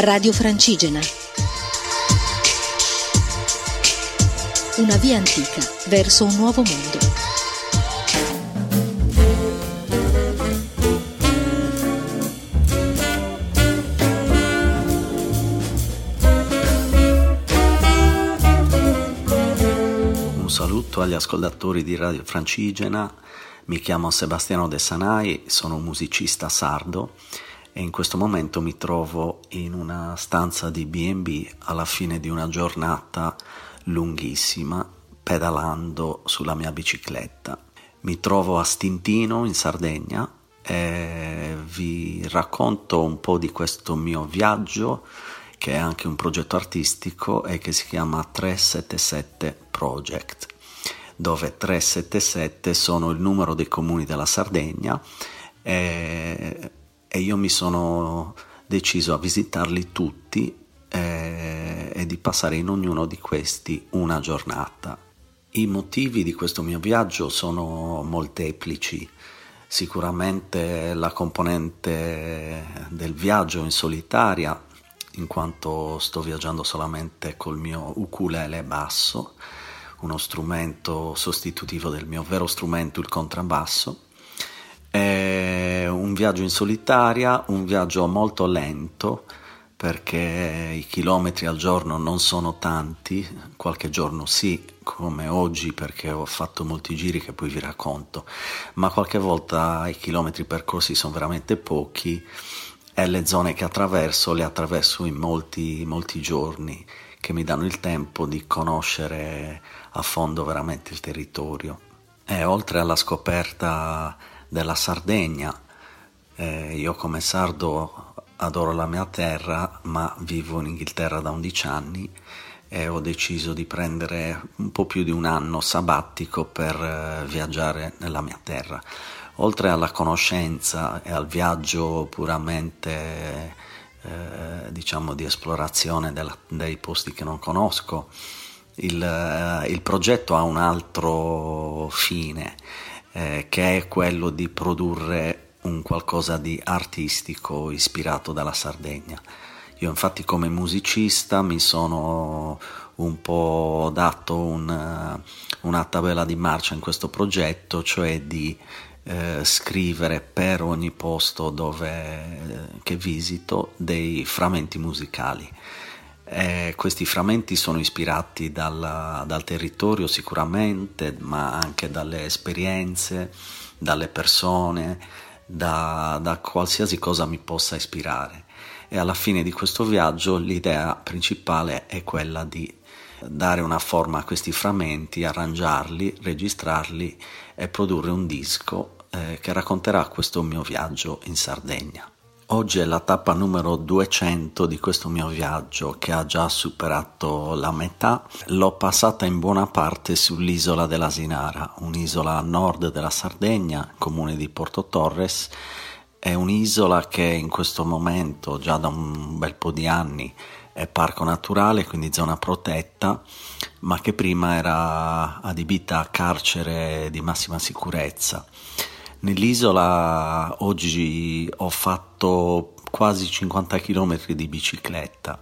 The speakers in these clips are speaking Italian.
Radio Francigena. Una via antica verso un nuovo mondo. Un saluto agli ascoltatori di Radio Francigena. Mi chiamo Sebastiano De Sanai, sono un musicista sardo e in questo momento mi trovo in una stanza di B&B alla fine di una giornata lunghissima pedalando sulla mia bicicletta. Mi trovo a Stintino in Sardegna e vi racconto un po' di questo mio viaggio che è anche un progetto artistico e che si chiama 377 Project dove 377 sono il numero dei comuni della Sardegna e io mi sono deciso a visitarli tutti eh, e di passare in ognuno di questi una giornata. I motivi di questo mio viaggio sono molteplici. Sicuramente la componente del viaggio in solitaria, in quanto sto viaggiando solamente col mio ukulele basso, uno strumento sostitutivo del mio vero strumento, il contrabbasso viaggio in solitaria, un viaggio molto lento perché i chilometri al giorno non sono tanti, qualche giorno sì, come oggi perché ho fatto molti giri che poi vi racconto, ma qualche volta i chilometri percorsi sono veramente pochi e le zone che attraverso le attraverso in molti, molti giorni che mi danno il tempo di conoscere a fondo veramente il territorio. E oltre alla scoperta della Sardegna. Eh, io come sardo adoro la mia terra, ma vivo in Inghilterra da 11 anni e ho deciso di prendere un po' più di un anno sabbatico per eh, viaggiare nella mia terra. Oltre alla conoscenza e al viaggio puramente eh, diciamo di esplorazione della, dei posti che non conosco, il, eh, il progetto ha un altro fine eh, che è quello di produrre un qualcosa di artistico ispirato dalla Sardegna. Io infatti come musicista mi sono un po' dato un, una tabella di marcia in questo progetto, cioè di eh, scrivere per ogni posto dove, eh, che visito dei frammenti musicali. Eh, questi frammenti sono ispirati dal, dal, territorio sicuramente, ma anche dalle esperienze, dalle persone, da, da qualsiasi cosa mi possa ispirare. E alla fine di questo viaggio l'idea principale è quella di dare una forma a questi frammenti, arrangiarli, registrarli e produrre un disco eh, che racconterà questo mio viaggio in Sardegna. Oggi è la tappa numero 200 di questo mio viaggio che ha già superato la metà. L'ho passata in buona parte sull'isola dell'Asinara, un'isola a nord della Sardegna, comune di Porto Torres. È un'isola che in questo momento, già da un bel po' di anni, è parco naturale, quindi zona protetta, ma che prima era adibita a carcere di massima sicurezza. Nell'isola oggi ho fatto quasi 50 km di bicicletta.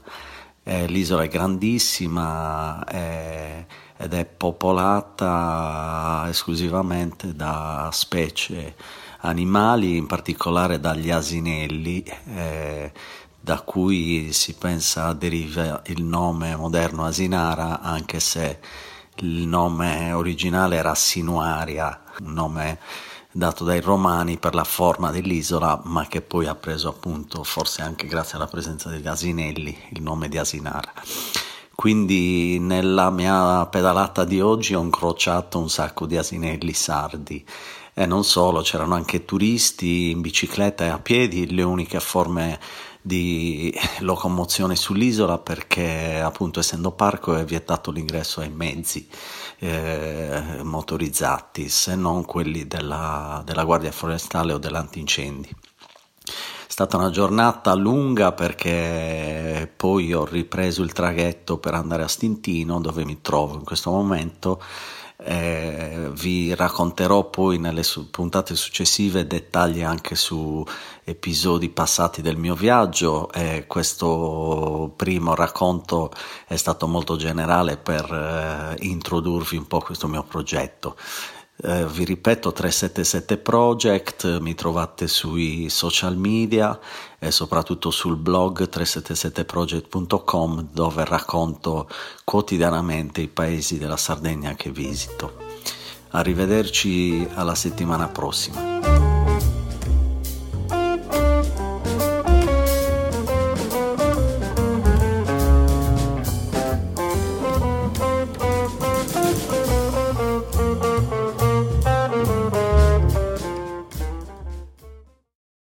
Eh, l'isola è grandissima è, ed è popolata esclusivamente da specie animali, in particolare dagli asinelli, eh, da cui si pensa deriva il nome moderno Asinara, anche se il nome originale era Sinuaria, un nome dato dai romani per la forma dell'isola, ma che poi ha preso appunto, forse anche grazie alla presenza degli asinelli, il nome di Asinara. Quindi nella mia pedalata di oggi ho incrociato un sacco di asinelli sardi e non solo, c'erano anche turisti in bicicletta e a piedi, le uniche forme di locomozione sull'isola perché appunto essendo parco è vietato l'ingresso ai mezzi eh, motorizzati se non quelli della, della Guardia Forestale o dell'antincendi. È stata una giornata lunga perché poi ho ripreso il traghetto per andare a Stintino dove mi trovo in questo momento Eh, vi racconterò poi nelle su- puntate successive dettagli anche su episodi passati del mio viaggio e questo primo racconto è stato molto generale per eh, introdurvi un po' questo mio progetto. Eh, vi ripeto 377 Project, mi trovate sui social media e soprattutto sul blog 377project.com dove racconto quotidianamente i paesi della Sardegna che visito. Arrivederci alla settimana prossima.